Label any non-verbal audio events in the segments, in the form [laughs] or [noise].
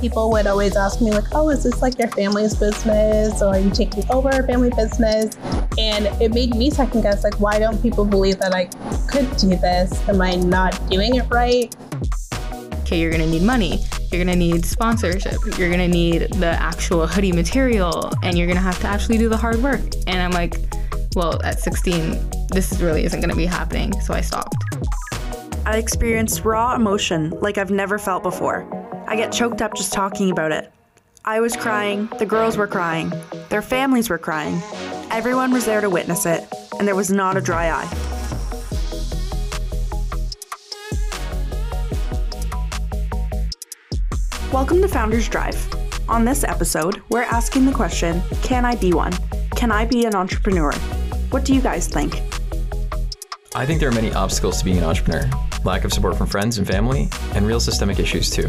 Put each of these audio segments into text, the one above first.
people would always ask me, like, oh, is this like your family's business? Or are you taking over a family business? And it made me second guess, like, why don't people believe that I could do this? Am I not doing it right? Okay, you're gonna need money. You're gonna need sponsorship. You're gonna need the actual hoodie material, and you're gonna have to actually do the hard work. And I'm like, well, at 16, this really isn't gonna be happening. So I stopped. I experienced raw emotion like I've never felt before. I get choked up just talking about it. I was crying, the girls were crying, their families were crying. Everyone was there to witness it, and there was not a dry eye. Welcome to Founders Drive. On this episode, we're asking the question Can I be one? Can I be an entrepreneur? What do you guys think? I think there are many obstacles to being an entrepreneur lack of support from friends and family, and real systemic issues too.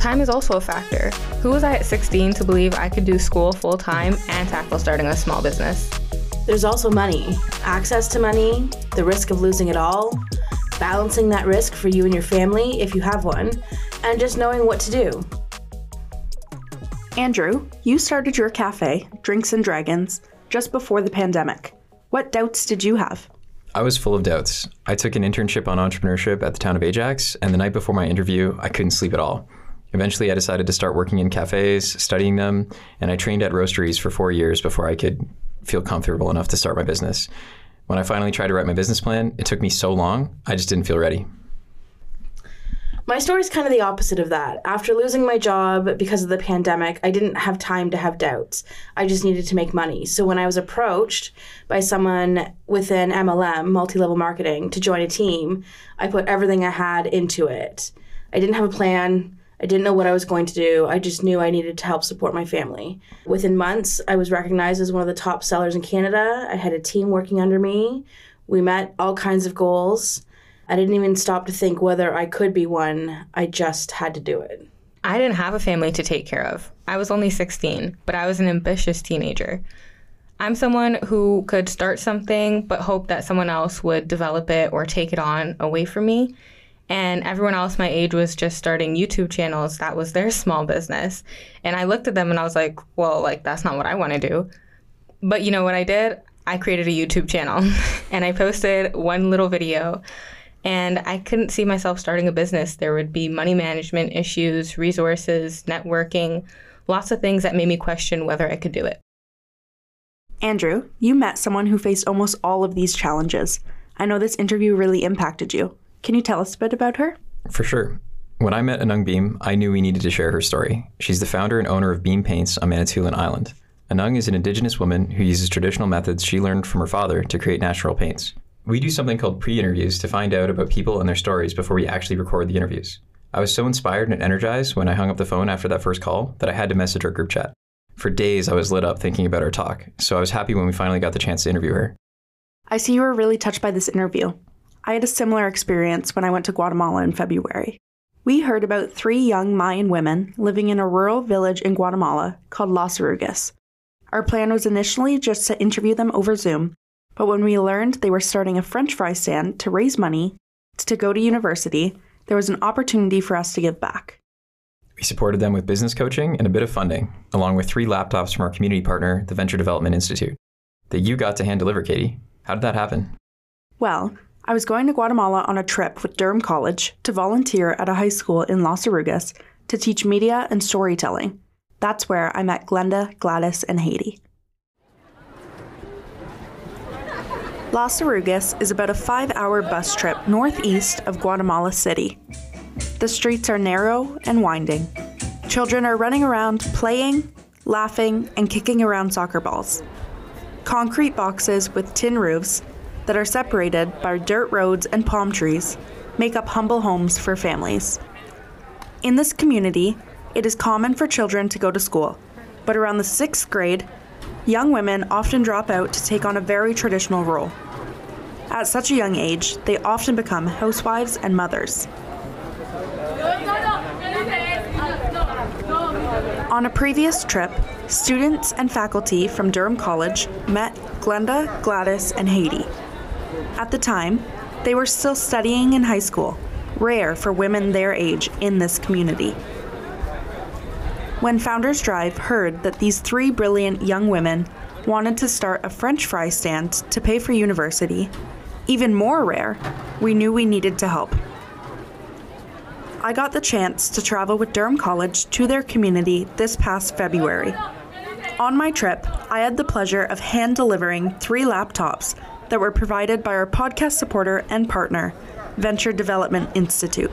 Time is also a factor. Who was I at 16 to believe I could do school full time and tackle starting a small business? There's also money, access to money, the risk of losing it all, balancing that risk for you and your family if you have one, and just knowing what to do. Andrew, you started your cafe, Drinks and Dragons, just before the pandemic. What doubts did you have? I was full of doubts. I took an internship on entrepreneurship at the town of Ajax, and the night before my interview, I couldn't sleep at all. Eventually, I decided to start working in cafes, studying them, and I trained at roasteries for four years before I could feel comfortable enough to start my business. When I finally tried to write my business plan, it took me so long, I just didn't feel ready. My story is kind of the opposite of that. After losing my job because of the pandemic, I didn't have time to have doubts. I just needed to make money. So when I was approached by someone within MLM, multi level marketing, to join a team, I put everything I had into it. I didn't have a plan. I didn't know what I was going to do. I just knew I needed to help support my family. Within months, I was recognized as one of the top sellers in Canada. I had a team working under me. We met all kinds of goals. I didn't even stop to think whether I could be one. I just had to do it. I didn't have a family to take care of. I was only 16, but I was an ambitious teenager. I'm someone who could start something but hope that someone else would develop it or take it on away from me. And everyone else my age was just starting YouTube channels. That was their small business. And I looked at them and I was like, well, like, that's not what I want to do. But you know what I did? I created a YouTube channel [laughs] and I posted one little video and I couldn't see myself starting a business. There would be money management issues, resources, networking, lots of things that made me question whether I could do it. Andrew, you met someone who faced almost all of these challenges. I know this interview really impacted you. Can you tell us a bit about her? For sure. When I met Anong Beam, I knew we needed to share her story. She's the founder and owner of Beam Paints on Manitoulin Island. Anung is an Indigenous woman who uses traditional methods she learned from her father to create natural paints. We do something called pre interviews to find out about people and their stories before we actually record the interviews. I was so inspired and energized when I hung up the phone after that first call that I had to message our group chat. For days, I was lit up thinking about our talk, so I was happy when we finally got the chance to interview her. I see you were really touched by this interview. I had a similar experience when I went to Guatemala in February. We heard about three young Mayan women living in a rural village in Guatemala called Las Arrugas. Our plan was initially just to interview them over Zoom, but when we learned they were starting a french fry stand to raise money to go to university, there was an opportunity for us to give back. We supported them with business coaching and a bit of funding, along with three laptops from our community partner, the Venture Development Institute. That you got to hand deliver, Katie. How did that happen? Well, I was going to Guatemala on a trip with Durham College to volunteer at a high school in Las Arrugas to teach media and storytelling. That's where I met Glenda, Gladys, and Heidy. Las Arrugas is about a five hour bus trip northeast of Guatemala City. The streets are narrow and winding. Children are running around playing, laughing, and kicking around soccer balls. Concrete boxes with tin roofs that are separated by dirt roads and palm trees make up humble homes for families. In this community, it is common for children to go to school, but around the sixth grade, young women often drop out to take on a very traditional role. At such a young age, they often become housewives and mothers. On a previous trip, students and faculty from Durham College met Glenda, Gladys, and Heidy. At the time, they were still studying in high school, rare for women their age in this community. when Founders Drive heard that these three brilliant young women wanted to start a French fry stand to pay for university, even more rare, we knew we needed to help. I got the chance to travel with Durham College to their community this past February. On my trip, I had the pleasure of hand delivering three laptops that were provided by our podcast supporter and partner, Venture Development Institute.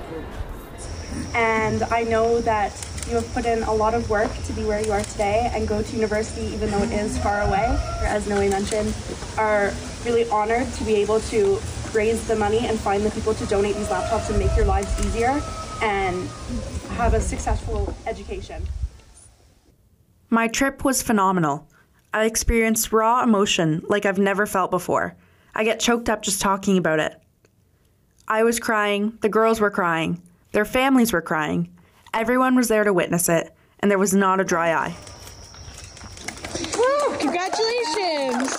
And I know that you have put in a lot of work to be where you are today and go to university, even though it is far away. As Noe mentioned, are really honored to be able to raise the money and find the people to donate these laptops and make your lives easier and have a successful education. My trip was phenomenal. I experienced raw emotion like I've never felt before. I get choked up just talking about it. I was crying, the girls were crying, their families were crying. Everyone was there to witness it, and there was not a dry eye. Woo! Congratulations!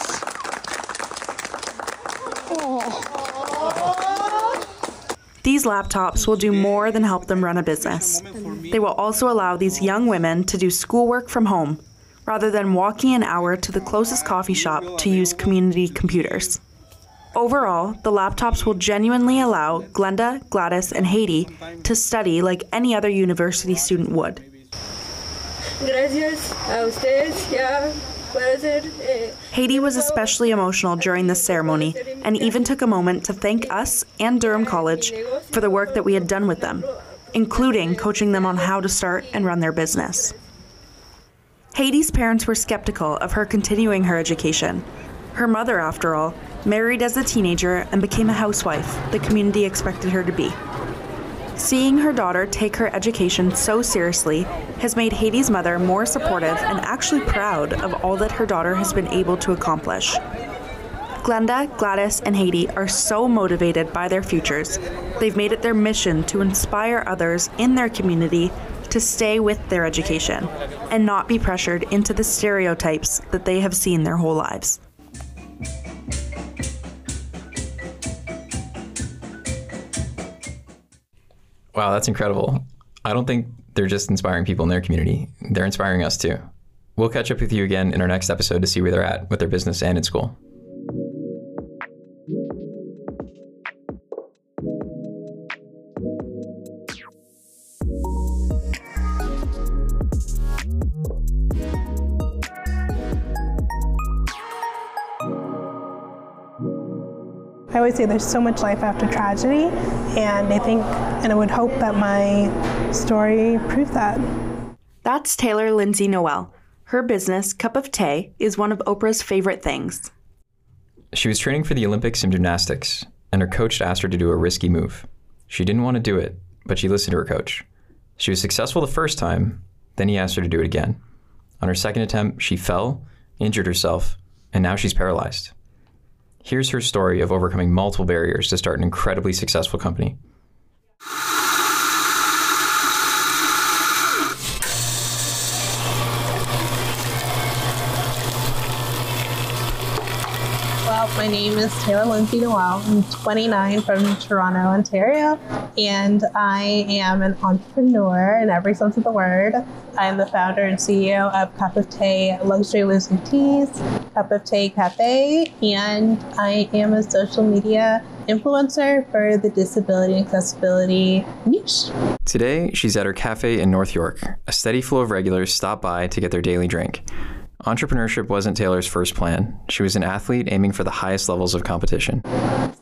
These laptops will do more than help them run a business. They will also allow these young women to do schoolwork from home rather than walking an hour to the closest coffee shop to use community computers. Overall, the laptops will genuinely allow Glenda, Gladys, and Heidy to study like any other university student would. Gracias a ustedes, ya puede ser. Eh, Heidy was especially emotional during this ceremony and even took a moment to thank us and Durham College for the work that we had done with them, including coaching them on how to start and run their business. Heidy's parents were skeptical of her continuing her education. Her mother, after all, married as a teenager and became a housewife the community expected her to be. Seeing her daughter take her education so seriously has made Heidy's mother more supportive and actually proud of all that her daughter has been able to accomplish. Glenda, Gladys, and Heidy are so motivated by their futures. They've made it their mission to inspire others in their community to stay with their education and not be pressured into the stereotypes that they have seen their whole lives. Wow, that's incredible. I don't think they're just inspiring people in their community, they're inspiring us too. We'll catch up with you again in our next episode to see where they're at with their business and in school. Always say there's so much life after tragedy, and I think and I would hope that my story proves that. That's Taylor Lindsay Noel. Her business, Cup of Té, is one of Oprah's favorite things. She was training for the Olympics in gymnastics, and her coach asked her to do a risky move. She didn't want to do it, but she listened to her coach. She was successful the first time, then he asked her to do it again. On her second attempt, she fell, injured herself, and now she's paralyzed. Here's her story of overcoming multiple barriers to start an incredibly successful company. My name is Taylor Lindsay Noel. I'm 29 from Toronto, Ontario, and I am an entrepreneur in every sense of the word. I'm the founder and CEO of Cup of Té Luxury Leaf Teas, Cup of Té Cafe, and I am a social media influencer for the disability and accessibility niche. Today, she's at her cafe in North York. A steady flow of regulars stop by to get their daily drink. Entrepreneurship wasn't Taylor's first plan. She was an athlete aiming for the highest levels of competition.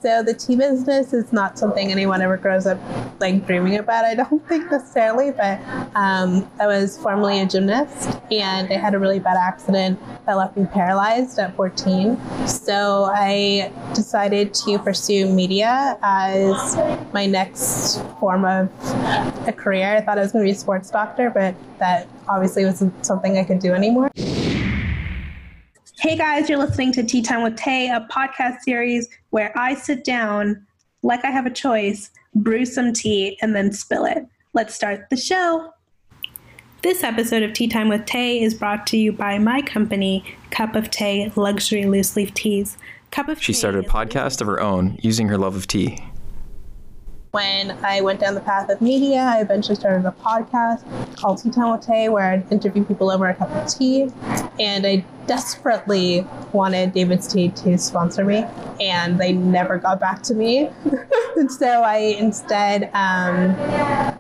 So the tea business is not something anyone ever grows up like dreaming about. I don't think necessarily, but um, I was formerly a gymnast and I had a really bad accident that left me paralyzed at 14. So I decided to pursue media as my next form of a career. I thought I was going to be a sports doctor, but that obviously wasn't something I could do anymore. Hey guys, you're listening to Tea Time with Tay, a podcast series where I sit down like I have a choice, brew some tea, and then spill it. Let's start the show. This episode of Tea Time with Tay is brought to you by my company, Cup of Té Luxury Loose Leaf Teas. Cup of She Tay started a podcast of her own using her love of tea. when I went down the path of media, I eventually started a podcast called Tea Time with Tay, where I'd interview people over a cup of tea. And I desperately wanted David's Tea to sponsor me, and they never got back to me. and [laughs] so I instead um,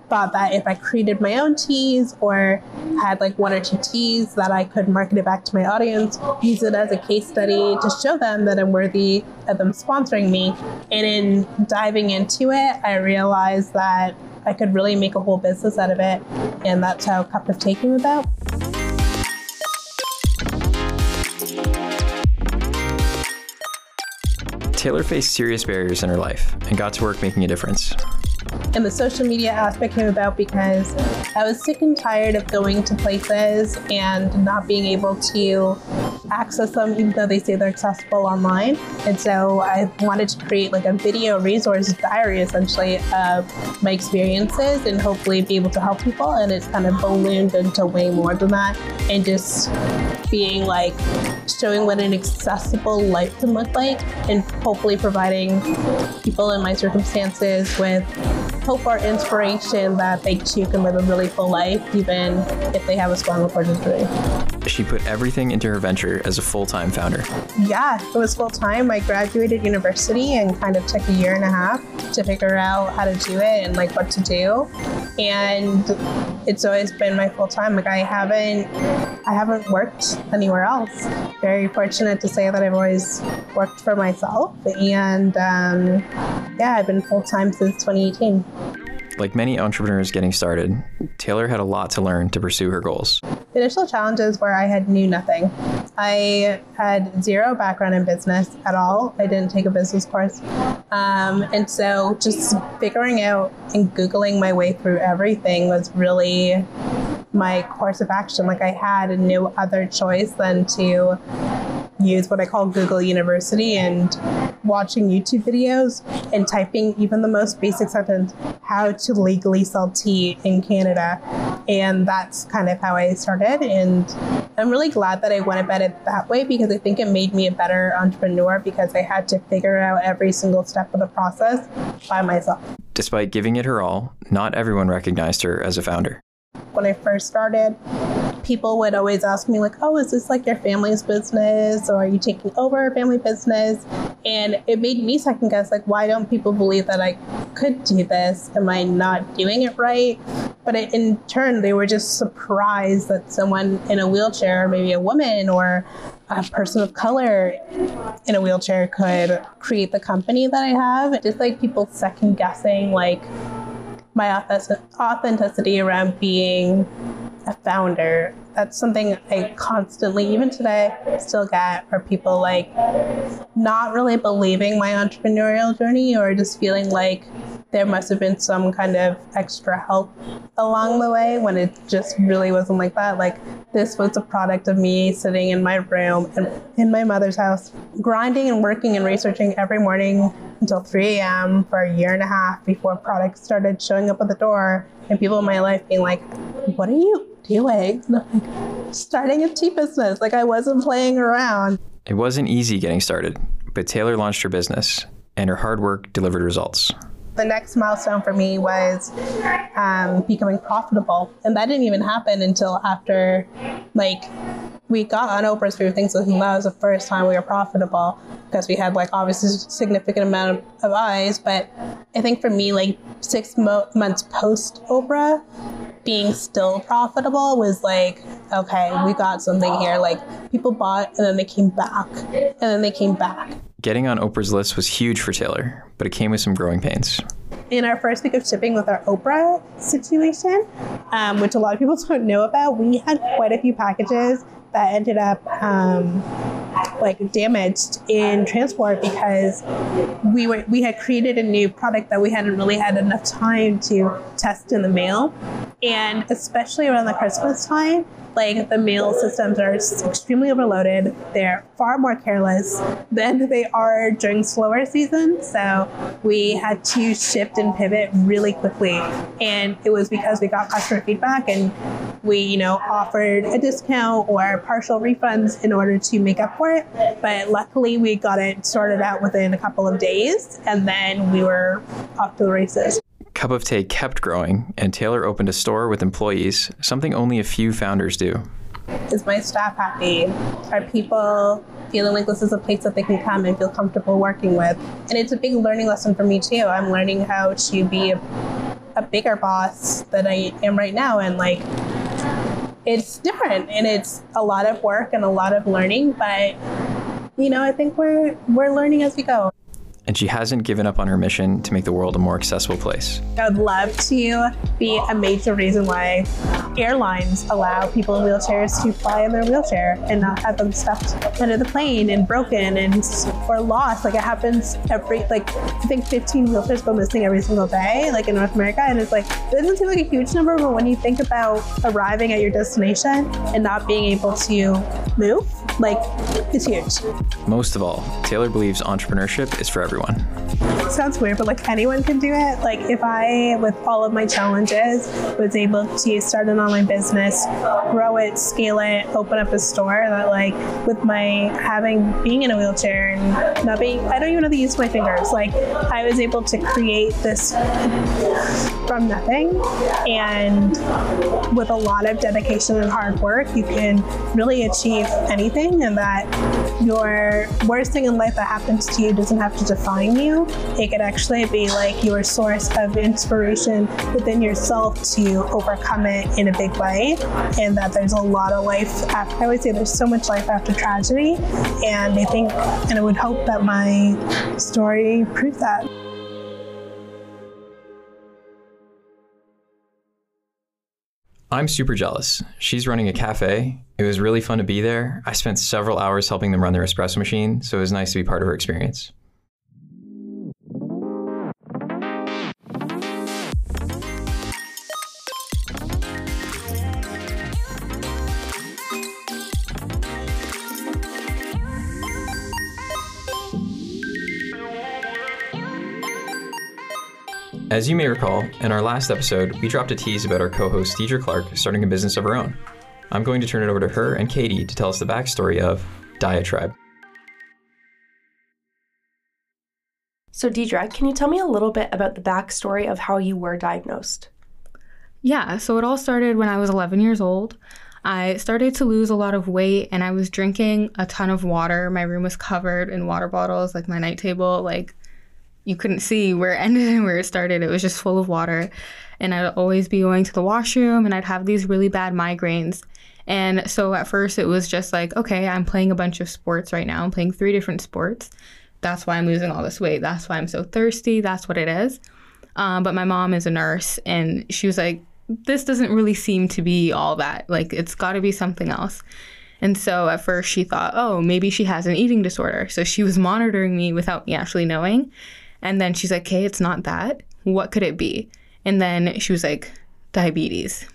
thought that if I created my own teas or had like one or two teas that I could market it back to my audience, use it as a case study to show them that I'm worthy of them sponsoring me. And in diving into it, I realized that I could really make a whole business out of it. And that's how Cup of Tea came about. Taylor faced serious barriers in her life and got to work making a difference. And the social media aspect came about because I was sick and tired of going to places and not being able to access them, even though they say they're accessible online. And so I wanted to create like a video resource diary essentially of my experiences and hopefully be able to help people. And it's kind of ballooned into way more than that. And just being like showing what an accessible life can look like and hopefully providing people in my circumstances with hope or inspiration that they too can live a really full life, even if they have a spinal cord injury. She put everything into her venture as a full time founder. Yeah, it was full time. I graduated university and kind of took a year and a half to figure out how to do it and like what to do. And it's always been my full time. Like I haven't I haven't worked anywhere else. Very fortunate to say that I've always worked for myself. And um, yeah, I've been full time since 2018. Like many entrepreneurs getting started, Taylor had a lot to learn to pursue her goals. The initial challenges where I had knew nothing. I had zero background in business at all. I didn't take a business course. Um, and so just figuring out and Googling my way through everything was really my course of action. Like I had no other choice than to use what I call Google University and watching YouTube videos and typing even the most basic sentence, how to legally sell tea in Canada. And that's kind of how I started. And I'm really glad that I went about it that way because I think it made me a better entrepreneur because I had to figure out every single step of the process by myself. Despite giving it her all, not everyone recognized her as a founder. When I first started, people would always ask me like, "Oh, is this like your family's business, or are you taking over a family business?" And it made me second guess like, why don't people believe that I could do this? Am I not doing it right? But it, in turn, they were just surprised that someone in a wheelchair, maybe a woman or a person of color in a wheelchair, could create the company that I have. Just like people second guessing like my authenticity around being a founder. That's something I constantly, even today, still get for people like not really believing my entrepreneurial journey or just feeling like there must have been some kind of extra help along the way when it just really wasn't like that. Like this was a product of me sitting in my room and in my mother's house, grinding and working and researching every morning until 3 a.m. for a year and a half before products started showing up at the door and people in my life being like, What are you doing? Like, starting a tea business. Like I wasn't playing around. It wasn't easy getting started, but Taylor launched her business and her hard work delivered results the next milestone for me was um, becoming profitable. And that didn't even happen until after, like, we got on Oprah's Favorite Things So, That was the first time we were profitable because we had, like, obviously significant amount of eyes. But I think for me, like, six mo- months post Oprah, being still profitable was like, okay, we got something here. Like, people bought and then they came back and then they came back. Getting on Oprah's list was huge for Taylor, but it came with some growing pains. In our first week of shipping with our Oprah situation, um, which a lot of people [laughs] don't know about, we had quite a few packages that ended up um, like damaged in transport because we were we had created a new product that we hadn't really had enough time to test in the mail, and especially around the Christmas time, like the mail systems are extremely overloaded. They're far more careless than they are during slower seasons. So we had to shift and pivot really quickly. And it was because we got customer feedback and we, you know, offered a discount or partial refunds in order to make up for it. But luckily we got it sorted out within a couple of days and then we were off to the races. Cup of Tea kept growing, and Taylor opened a store with employees, something only a few founders do. Is my staff happy? Are people feeling like this is a place that they can come and feel comfortable working with? And it's a big learning lesson for me too. I'm learning how to be a, a bigger boss than I am right now, and like it's different and it's a lot of work and a lot of learning, but you know, I think we're we're learning as we go and she hasn't given up on her mission to make the world a more accessible place. I would love to be a major reason why airlines allow people in wheelchairs to fly in their wheelchair and not have them stuffed under the plane and broken and or lost. Like it happens every like I think 15 wheelchairs go missing every single day, like in North America, and it's like it doesn't seem like a huge number, but when you think about arriving at your destination and not being able to move, like it's huge. Most of all, Taylor believes entrepreneurship is for everyone everyone. sounds weird, but like anyone can do it. Like if I, with all of my challenges, was able to start an online business, grow it, scale it, open up a store, that like with my having being in a wheelchair and not being, I don't even know to use my fingers. Like I was able to create this from nothing, and with a lot of dedication and hard work, you can really achieve anything, and that your worst thing in life that happens to you doesn't have to define you. It could actually be like your source of inspiration within yourself to overcome it in a big way. And that there's a lot of life. After, I always say there's so much life after tragedy. And I think, and I would hope that my story proved that. I'm super jealous. She's running a cafe. It was really fun to be there. I spent several hours helping them run their espresso machine, so it was nice to be part of her experience. As you may recall, in our last episode, we dropped a tease about our co host Deidre Clark starting a business of her own. I'm going to turn it over to her and Katie to tell us the backstory of Diatribe. So, Deidre, can you tell me a little bit about the backstory of how you were diagnosed? Yeah, so it all started when I was 11 years old. I started to lose a lot of weight and I was drinking a ton of water. My room was covered in water bottles, like my night table, like you couldn't see where it [laughs] ended and where it started. It was just full of water. And I'd always be going to the washroom and I'd have these really bad migraines. And so at first it was just like, okay, I'm playing a bunch of sports right now. I'm playing three different sports. That's why I'm losing all this weight. That's why I'm so thirsty. That's what it is. Um, but my mom is a nurse and she was like, this doesn't really seem to be all that. Like, it's got to be something else. And so at first she thought, oh, maybe she has an eating disorder. So she was monitoring me without me actually knowing. And then she's like, okay, it's not that. What could it be? And then she was like, diabetes.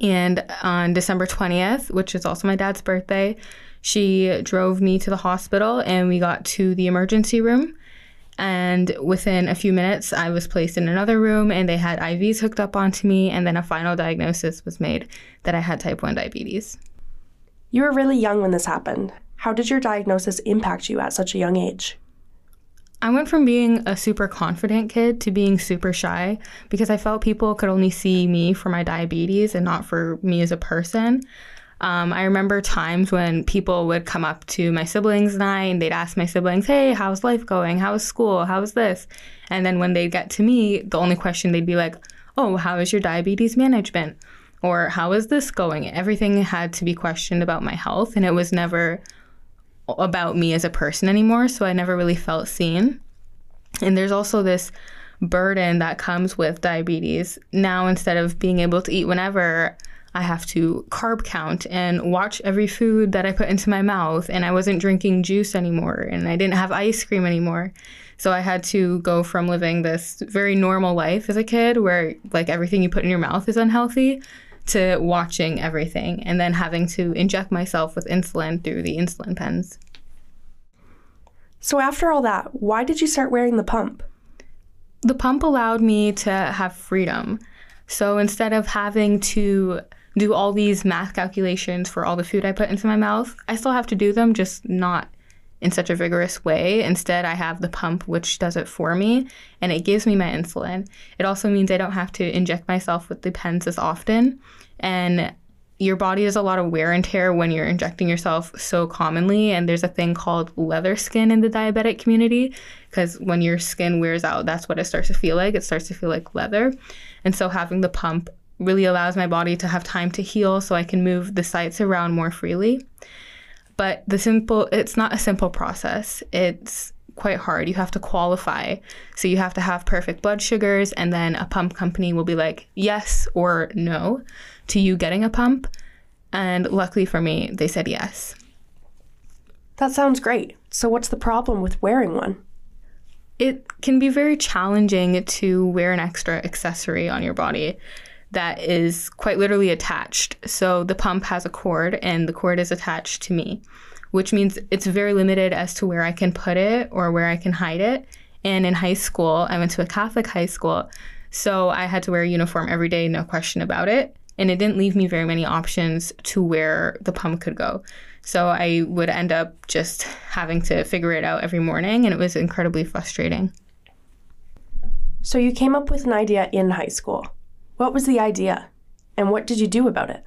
And on December 20th, which is also my dad's birthday, she drove me to the hospital and we got to the emergency room. And within a few minutes, I was placed in another room and they had IVs hooked up onto me. And then a final diagnosis was made that I had type 1 diabetes. You were really young when this happened. How did your diagnosis impact you at such a young age? I went from being a super confident kid to being super shy because I felt people could only see me for my diabetes and not for me as a person. Um, I remember times when people would come up to my siblings and I, and they'd ask my siblings, Hey, how's life going? How's school? How's this? And then when they'd get to me, the only question they'd be like, Oh, how is your diabetes management? Or how is this going? Everything had to be questioned about my health, and it was never about me as a person anymore, so I never really felt seen. And there's also this burden that comes with diabetes. Now, instead of being able to eat whenever, I have to carb count and watch every food that I put into my mouth. And I wasn't drinking juice anymore, and I didn't have ice cream anymore. So I had to go from living this very normal life as a kid where like everything you put in your mouth is unhealthy to watching everything and then having to inject myself with insulin through the insulin pens. So, after all that, why did you start wearing the pump? The pump allowed me to have freedom. So, instead of having to do all these math calculations for all the food I put into my mouth, I still have to do them, just not in such a vigorous way. Instead, I have the pump, which does it for me and it gives me my insulin. It also means I don't have to inject myself with the pens as often. And your body does a lot of wear and tear when you're injecting yourself so commonly. And there's a thing called leather skin in the diabetic community because when your skin wears out, that's what it starts to feel like. It starts to feel like leather. And so having the pump really allows my body to have time to heal so I can move the sites around more freely. But the simple, it's not a simple process. It's quite hard. You have to qualify. So you have to have perfect blood sugars, and then a pump company will be like, yes or no to you getting a pump. And luckily for me, they said yes. That sounds great. So, what's the problem with wearing one? It can be very challenging to wear an extra accessory on your body that is quite literally attached. So, the pump has a cord, and the cord is attached to me, which means it's very limited as to where I can put it or where I can hide it. And in high school, I went to a Catholic high school, so I had to wear a uniform every day, no question about it and it didn't leave me very many options to where the pump could go. So I would end up just having to figure it out every morning, and it was incredibly frustrating. So you came up with an idea in high school. What was the idea, and what did you do about it?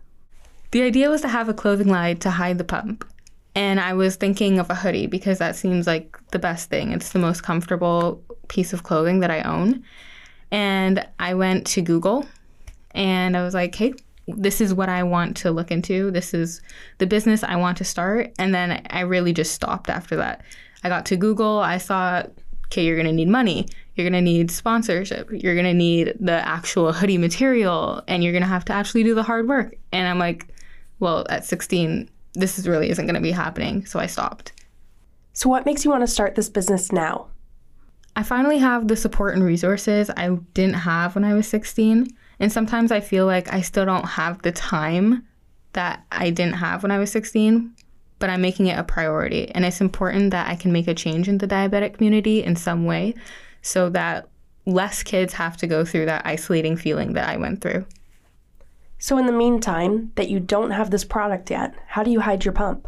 The idea was to have a clothing line to hide the pump. And I was thinking of a hoodie because that seems like the best thing. It's the most comfortable piece of clothing that I own. And I went to Google and I was like, hey, this is what I want to look into. This is the business I want to start. And then I really just stopped after that. I got to Google, I saw, okay, you're going to need money. You're going to need sponsorship. You're going to need the actual hoodie material and you're going to have to actually do the hard work. And I'm like, well, at 16, this is really isn't going to be happening. So I stopped. So, what makes you want to start this business now? I finally have the support and resources I didn't have when I was 16. And sometimes I feel like I still don't have the time that I didn't have when I was 16, but I'm making it a priority. And it's important that I can make a change in the diabetic community in some way so that less kids have to go through that isolating feeling that I went through. So, in the meantime, that you don't have this product yet, how do you hide your pump?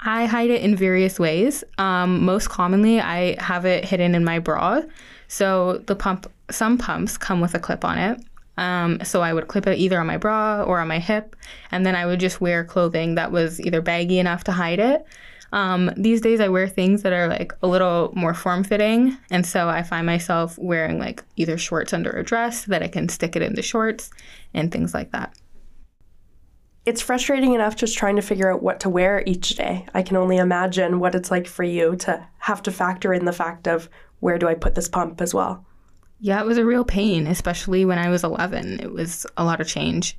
I hide it in various ways. Um, most commonly, I have it hidden in my bra. So the pump, some pumps come with a clip on it. Um, so I would clip it either on my bra or on my hip, and then I would just wear clothing that was either baggy enough to hide it. Um, these days, I wear things that are like a little more form fitting, and so I find myself wearing like either shorts under a dress that I can stick it in the shorts and things like that. It's frustrating enough just trying to figure out what to wear each day. I can only imagine what it's like for you to have to factor in the fact of where do I put this pump as well? Yeah, it was a real pain, especially when I was 11. It was a lot of change.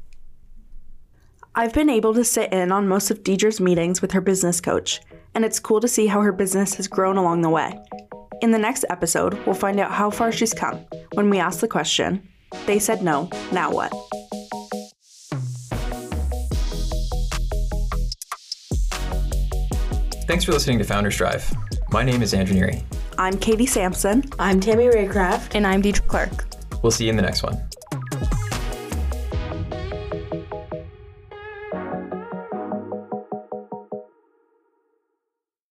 I've been able to sit in on most of Deidre's meetings with her business coach, and it's cool to see how her business has grown along the way. In the next episode, we'll find out how far she's come when we ask the question they said no, now what? Thanks for listening to Founders Drive. My name is Andrew Neary. I'm Katie Sampson. I'm Tammy Raycraft. And I'm Deidre Clark. We'll see you in the next one.